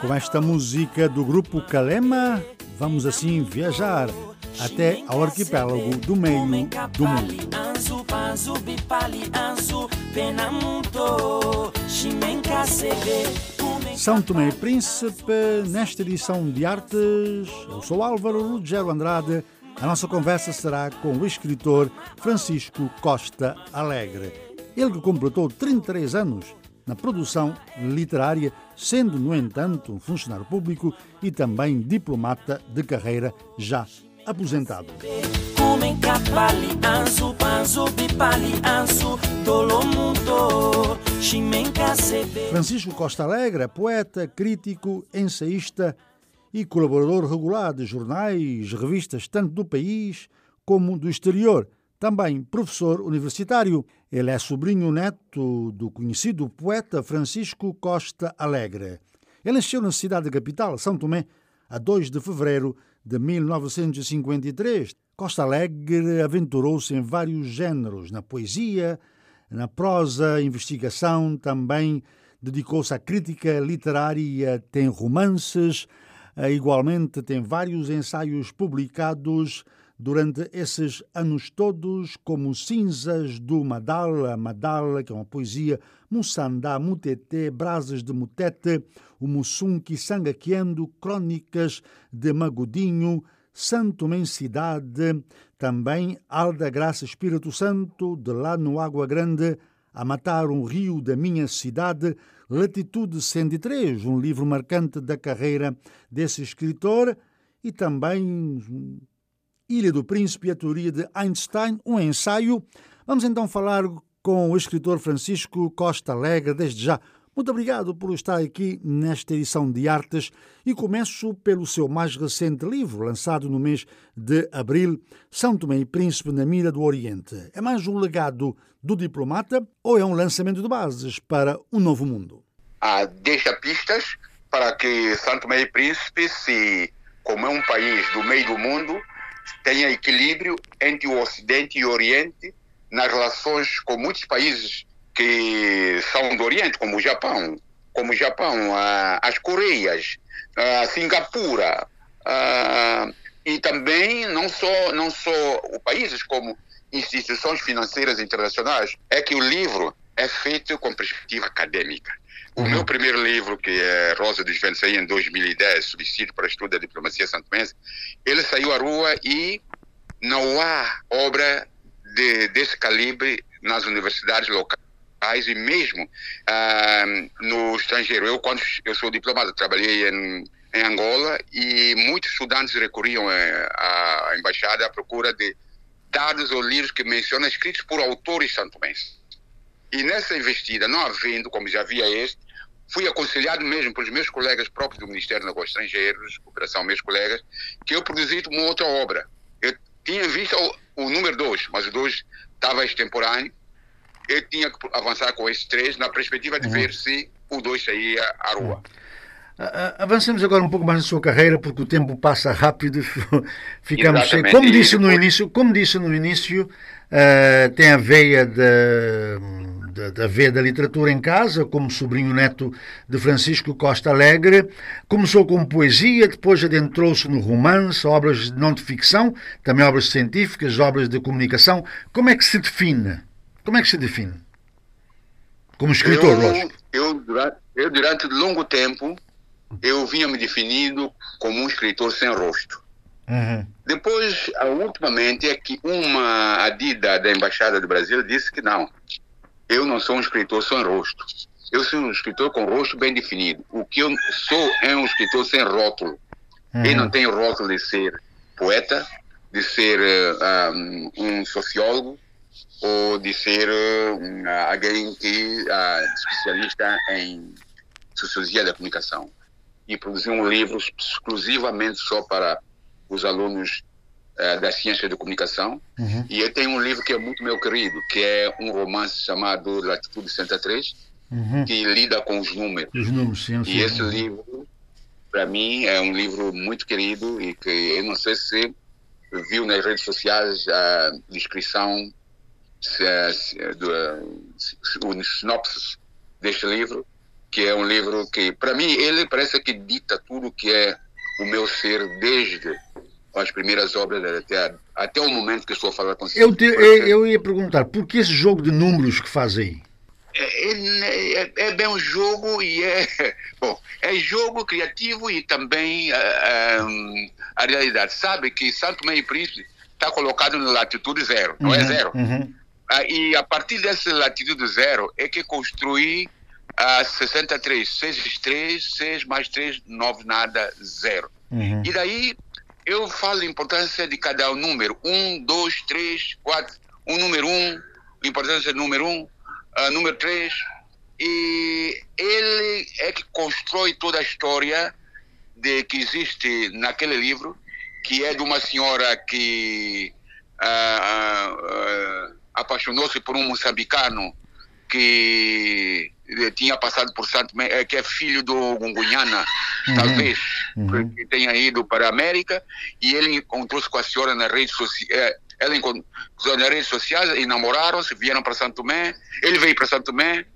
Com esta música do grupo Kalema, vamos assim viajar até ao arquipélago do meio do mundo. São Tomé e Príncipe, nesta edição de artes, eu sou Álvaro Ruggiero Andrade. A nossa conversa será com o escritor Francisco Costa Alegre. Ele que completou 33 anos na produção literária, sendo, no entanto, um funcionário público e também diplomata de carreira já aposentado. Francisco Costa Alegre é poeta, crítico, ensaísta e colaborador regular de jornais, revistas tanto do país como do exterior. Também professor universitário. Ele é sobrinho neto do conhecido poeta Francisco Costa Alegre. Ele nasceu na cidade capital, São Tomé, a 2 de fevereiro de 1953. Costa Alegre aventurou-se em vários géneros, na poesia, na prosa, investigação, também dedicou-se à crítica literária, tem romances, eh, igualmente tem vários ensaios publicados durante esses anos todos, como Cinzas do Madala, Madala, que é uma poesia, Mussandá, Mutete, Brasas de Mutete, o Mussunki Sangaquendo, Crônicas de Magudinho, Santo Mensidade, também Alda Graça Espírito Santo, de lá no Água Grande, a matar um rio da minha cidade, Latitude 103, um livro marcante da carreira desse escritor, e também Ilha do Príncipe, a teoria de Einstein, um ensaio. Vamos então falar com o escritor Francisco Costa Alegre, desde já. Muito obrigado por estar aqui nesta edição de Artes e começo pelo seu mais recente livro, lançado no mês de abril, São Tomé e Príncipe na Mira do Oriente. É mais um legado do diplomata ou é um lançamento de bases para um novo mundo? Ah, deixa pistas para que Santo e Príncipe, se, como é um país do meio do mundo, tenha equilíbrio entre o Ocidente e o Oriente nas relações com muitos países que são do Oriente, como o Japão, como o Japão, as Coreias, ah, Singapura, e também não só não só países como instituições financeiras internacionais. É que o livro é feito com perspectiva acadêmica. O meu primeiro livro, que é Rosa dos Ventos, saiu em 2010, Subsídio para Estudo da Diplomacia Santomense, ele saiu à rua e não há obra de, desse calibre nas universidades locais e mesmo ah, no estrangeiro. Eu, quando eu sou diplomata, trabalhei em, em Angola e muitos estudantes recorriam eh, à embaixada à procura de dados ou livros que mencionam escritos por autores santomenses. E nessa investida, não havendo, como já havia este, fui aconselhado mesmo pelos meus colegas próprios do Ministério dos Negócios Estrangeiros, Cooperação, meus colegas, que eu produzisse uma outra obra. Eu tinha visto o, o número 2, mas o 2 estava extemporâneo. Eu tinha que avançar com esses três na perspectiva de uhum. ver se o 2 saía à rua. Avancemos agora um pouco mais na sua carreira, porque o tempo passa rápido. Ficamos sem. Como disse no início, como disse no início, uh, tem a veia da, da, veia da literatura em casa, como sobrinho neto de Francisco Costa Alegre. Começou com poesia, depois adentrou-se no romance, obras não de ficção, também obras científicas, obras de comunicação. Como é que se define? Como é que se define? Como escritor, eu, lógico. Eu, durante, eu, durante longo tempo, eu vinha me definindo como um escritor sem rosto. Uhum. Depois, ultimamente, é que uma adida da Embaixada do Brasil disse que não, eu não sou um escritor sem rosto. Eu sou um escritor com rosto bem definido. O que eu sou é um escritor sem rótulo. Uhum. Eu não tenho rótulo de ser poeta, de ser uh, um, um, sociólogo ou de ser uh, alguém que uh, especialista em sociologia da comunicação. e produzi um livro exclusivamente só para os alunos uh, da ciência da comunicação. Uhum. E eu tenho um livro que é muito meu querido, que é um romance chamado Latitude 103, uhum. que lida com os números. Os números, sim. E esse livro, para mim, é um livro muito querido e que eu não sei se viu nas redes sociais a descrição do o sinopse deste livro, que é um livro que, para mim, ele parece que dita tudo que é o meu ser desde as primeiras obras até, até o momento que estou a falar com você. Eu, te, eu ia perguntar, por que esse jogo de números que faz aí? É, é, é, é, bem um jogo e é bom é jogo criativo e também uh, a realidade sabe que Santo Meio Príncipe está colocado na latitude zero não é uhum, é zero uhum. uh, e a partir dessa latitude zero é que construí a uh, 63 6 vezes 3 6 mais 3 9 nada zero uhum. e daí eu falo a importância de cada número. Um dois três quatro. Um número um importância do número um. Uh, número 3, e ele é que constrói toda a história de que existe naquele livro, que é de uma senhora que uh, uh, apaixonou-se por um moçambicano que tinha passado por Santo eh, que é filho do Gungunhana, uhum. talvez, uhum. que tenha ido para a América, e ele encontrou-se com a senhora na rede social eh, ela encontrou nas redes sociais e namoraram-se, vieram para Santo Tomé. Ele veio para Santo Tomé.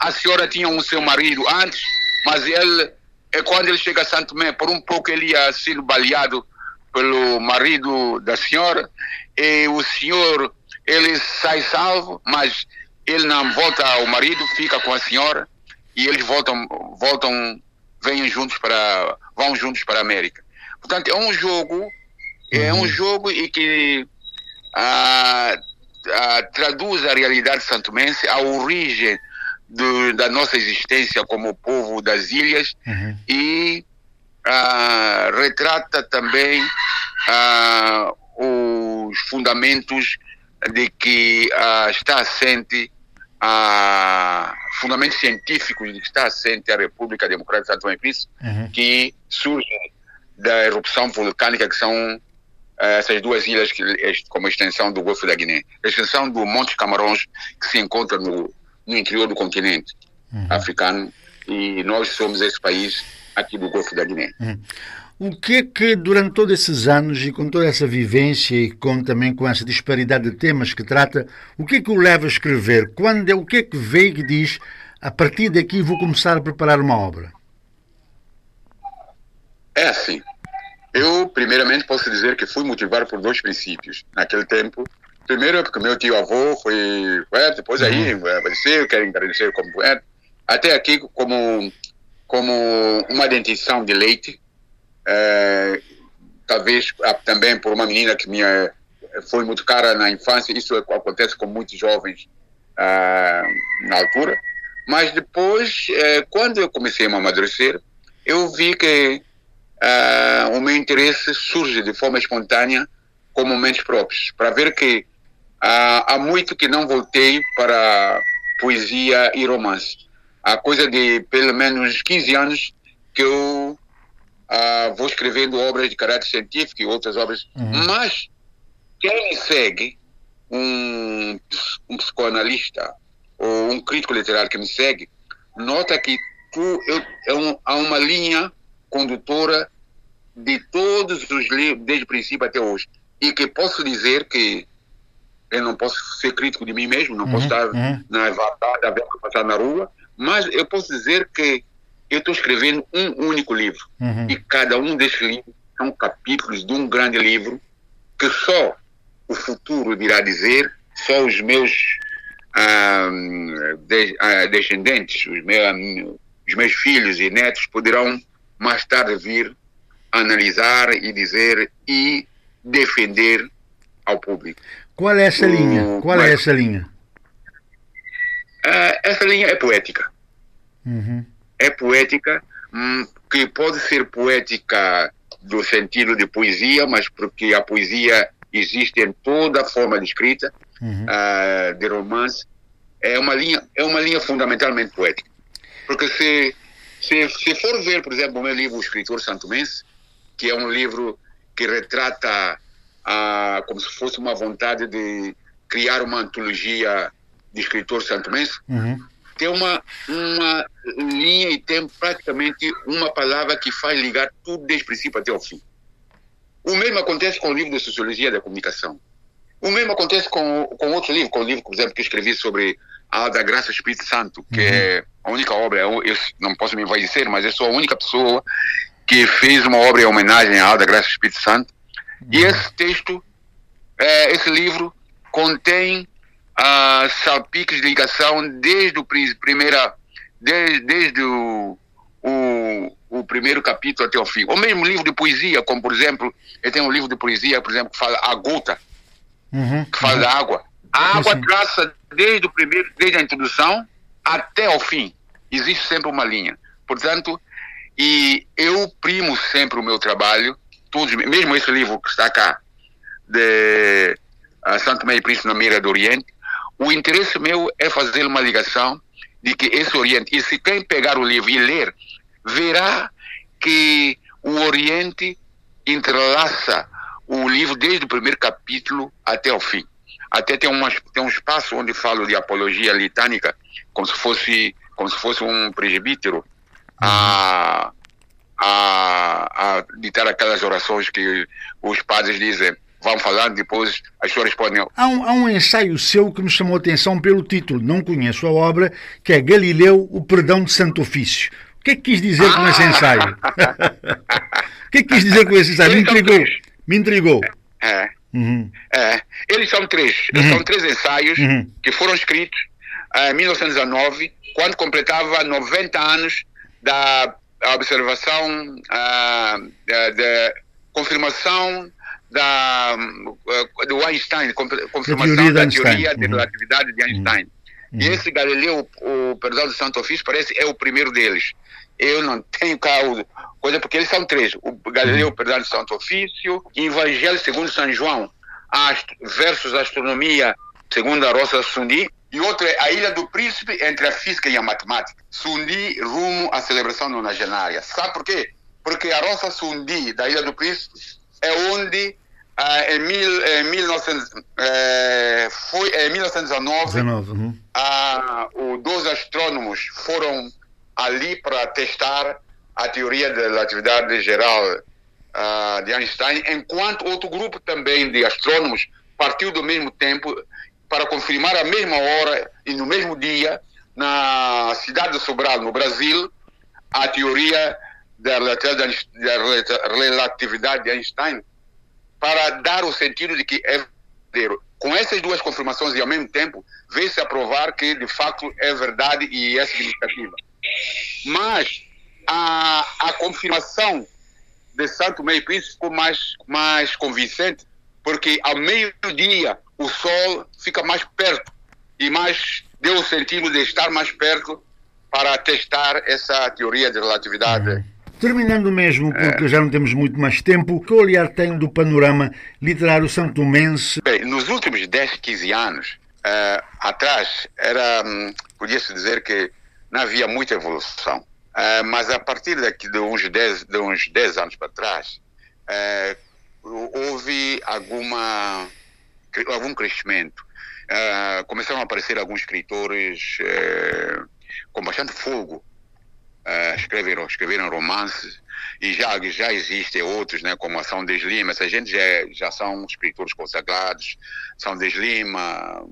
A senhora tinha um seu marido antes, mas ele, é quando ele chega a Santo Tomé, por um pouco ele ia sendo baleado pelo marido da senhora. E o senhor, ele sai salvo, mas ele não volta ao marido, fica com a senhora e eles voltam, voltam, vêm juntos para, vão juntos para a América. Portanto, é um jogo, é um uhum. jogo e que ah, ah, traduz a realidade santomense, a origem do, da nossa existência como povo das ilhas uhum. e ah, retrata também os fundamentos de que está assente a fundamentos científicos de que está assente a República Democrática de Santo Príncipe, uhum. que surgem da erupção vulcânica que são essas duas ilhas que, como extensão do Golfo da Guiné, a extensão do Monte Camarões que se encontra no, no interior do continente uhum. africano e nós somos esse país aqui do Golfo da Guiné. Uhum. O que é que durante todos esses anos e com toda essa vivência e com também com essa disparidade de temas que trata, o que é que o leva a escrever? Quando é o que é que vê e diz a partir daqui vou começar a preparar uma obra? É assim. Eu, primeiramente, posso dizer que fui motivado por dois princípios. Naquele tempo, primeiro, porque meu tio-avô foi poeta, depois aí uhum. apareceu, quero agradecer como poeta. Até aqui, como, como uma dentição de leite, é, talvez ah, também por uma menina que minha, foi muito cara na infância, isso acontece com muitos jovens é, na altura. Mas depois, é, quando eu comecei a amadurecer, eu vi que uh, o meu interesse surge de forma espontânea com momentos próprios, para ver que há muito que não voltei para poesia e romance. Há coisa de pelo menos 15 anos que eu uh, vou escrevendo obras de caráter científico e outras obras, uhum. mas quem me segue, um, um psicoanalista ou um crítico literário que me segue, nota que tu, eu, é um, há uma linha condutora de todos os livros, desde o princípio até hoje. E que posso dizer que eu não posso ser crítico de mim mesmo, não uhum, posso estar uhum. na vendo passar na rua, mas eu posso dizer que eu estou escrevendo um único livro. Uhum. E cada um desses livros são capítulos de um grande livro que só o futuro irá dizer, só os meus ah, de, ah, descendentes, os meus, os meus filhos e netos poderão mais tarde vir analisar e dizer e defender ao público. Qual é essa linha? Qual é essa linha? Uh, essa linha é poética. Uhum. É poética, hum, que pode ser poética do sentido de poesia, mas porque a poesia existe em toda a forma de escrita, uhum. uh, de romance, é uma linha é uma linha fundamentalmente poética. Porque se se, se for ver, por exemplo, o meu livro O Escritor Santomense, que é um livro que retrata ah, como se fosse uma vontade de criar uma antologia de escritor santomense, uhum. Tem uma, uma linha e tem praticamente uma palavra que faz ligar tudo desde o princípio até o fim. O mesmo acontece com o livro de Sociologia da Comunicação. O mesmo acontece com, com outro livro, com o livro, por exemplo, que escrevi sobre a da Graça Espírito Santo, que uhum. é a única obra, eu, eu, não posso me envaidecer, mas eu sou a única pessoa que fez uma obra em homenagem à da Graça Espírito Santo. Uhum. E esse texto, é, esse livro, contém uh, salpiques de ligação desde o primeira, desde, desde o, o, o, primeiro capítulo até o fim. Ou mesmo livro de poesia, como por exemplo, eu tenho um livro de poesia, por exemplo, que fala a gota, uhum. que fala uhum. da água. A água traça desde o primeiro, desde a introdução até o fim. Existe sempre uma linha. Portanto, e eu primo sempre o meu trabalho, todos, mesmo esse livro que está cá, de uh, Santo Meio Príncipe na Mira do Oriente, o interesse meu é fazer uma ligação de que esse Oriente, e se quem pegar o livro e ler, verá que o Oriente entrelaça o livro desde o primeiro capítulo até o fim. Até tem, uma, tem um espaço onde falo de apologia litânica, como se fosse, como se fosse um presbítero, a, a, a ditar aquelas orações que os padres dizem vão falando, depois as pessoas podem. Há um, há um ensaio seu que me chamou a atenção pelo título, não conheço a obra, que é Galileu, o Perdão de Santo Ofício. O que é que quis dizer com esse ensaio? o que é que quis dizer com esse ensaio? Me intrigou. Me intrigou. É. Uhum. é. Eles são três. Uhum. são três ensaios uhum. que foram escritos eh, em 1909, quando completava 90 anos da observação, uh, da confirmação da, eh, do Einstein, confirmação da teoria da relatividade de Einstein. Uhum. E esse Galileu, o Perdão de Santo Ofício, parece é o primeiro deles. Eu não tenho causa, coisa, porque eles são três: o Galileu, uhum. Perdão de Santo Ofício, Evangelho segundo São João, ast versus Astronomia segundo a Rosa Sundi, e outra é a Ilha do Príncipe entre a física e a matemática. Sundi rumo à celebração nonagenária. Sabe por quê? Porque a Rosa Sundi da Ilha do Príncipe é onde ah, em, mil, em, 1900, eh, foi, em 1919, 19, uhum. ah, os dois astrônomos foram ali para testar a teoria da relatividade geral ah, de Einstein, enquanto outro grupo também de astrônomos partiu do mesmo tempo para confirmar a mesma hora e no mesmo dia na cidade de Sobral, no Brasil, a teoria da relatividade de Einstein para dar o sentido de que é verdadeiro. Com essas duas confirmações e ao mesmo tempo, vê-se a provar que de fato é verdade e é significativa. Mas a, a confirmação de Santo Meio Príncipe ficou mais, mais convincente, porque ao meio-dia o Sol fica mais perto e mais deu o sentido de estar mais perto para testar essa teoria de relatividade. Uhum Terminando mesmo, porque é. já não temos muito mais tempo, que olhar tem do panorama literário santomense? Bem, nos últimos 10, 15 anos, uh, atrás, era, um, podia-se dizer que não havia muita evolução. Uh, mas a partir daqui de uns 10, de uns 10 anos para trás, uh, houve alguma, algum crescimento. começaram a aparecer alguns escritores com bastante fogo uh, escreveram, escreveram romances e já, já existem outros, né, como a São Deslima, essa gente já, já são escritores consagrados, São Deslima,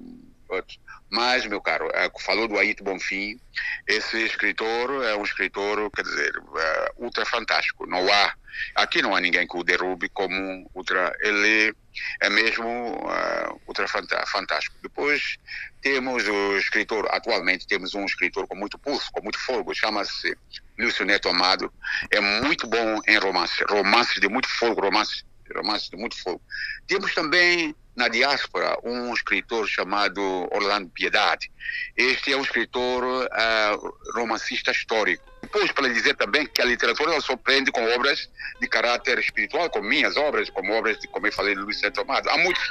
outros. Mas, meu caro, é, falou do Aito Bonfim, esse escritor é um escritor, quer dizer, é, ultra fantástico. Não há, aqui não há ninguém que o derrube como ultra, ele é mesmo uh, ultra fantástico. Depois temos o escritor, atualmente temos um escritor com muito pulso, com muito fogo, chama-se Lúcio Neto Amado, é muito bom em romance, romances de muito fogo, romances, romances de muito fogo. Temos também na diáspora um escritor chamado Orlando Piedade. Este é um escritor uh, romancista histórico. depois, para dizer também que a literatura surpreende com obras de caráter espiritual, como minhas obras, como obras, de, como eu falei, de Luís Santo Amado. Há muitos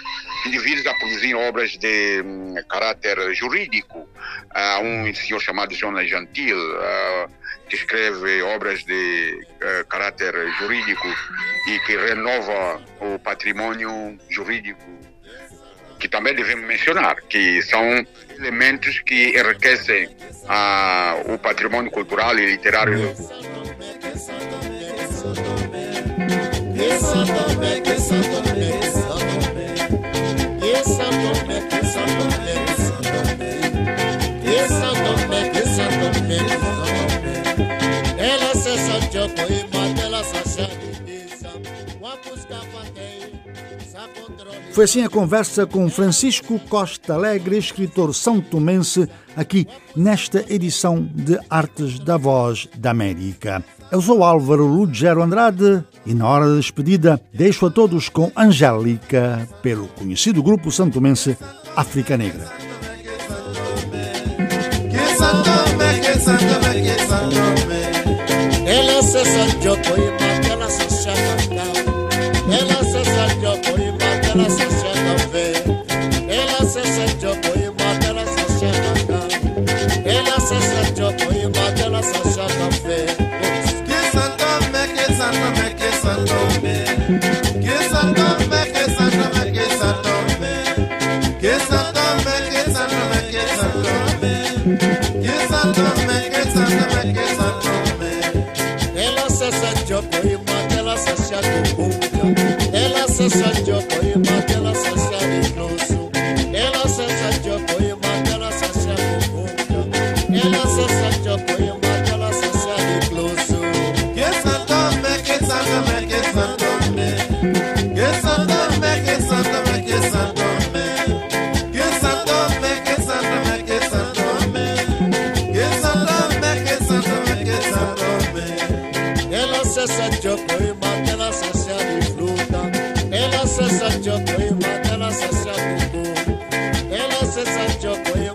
indivíduos a produzir obras de um, caráter jurídico. Há um senhor chamado Jonas Gentil, uh, que escreve obras de uh, caráter jurídico e que renova o patrimônio jurídico que também devemos mencionar, que são elementos que enriquecem ah, o patrimônio cultural e literário. Foi assim a conversa com Francisco Costa Alegre, escritor são tomense, aqui nesta edição de Artes da Voz da América. Eu sou Álvaro Lugero Andrade e na hora da despedida deixo a todos com Angélica pelo conhecido grupo santomense África Negra. Ela ela se Ela se sanjó me. Ela se sanjó y ela se disfruta. Ela se sanjó y ela se Ela se sanjó y ela